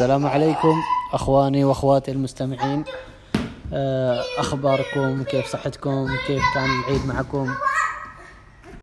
السلام عليكم أخواني وأخواتي المستمعين. آه، أخباركم كيف صحتكم؟ كيف كان العيد معكم؟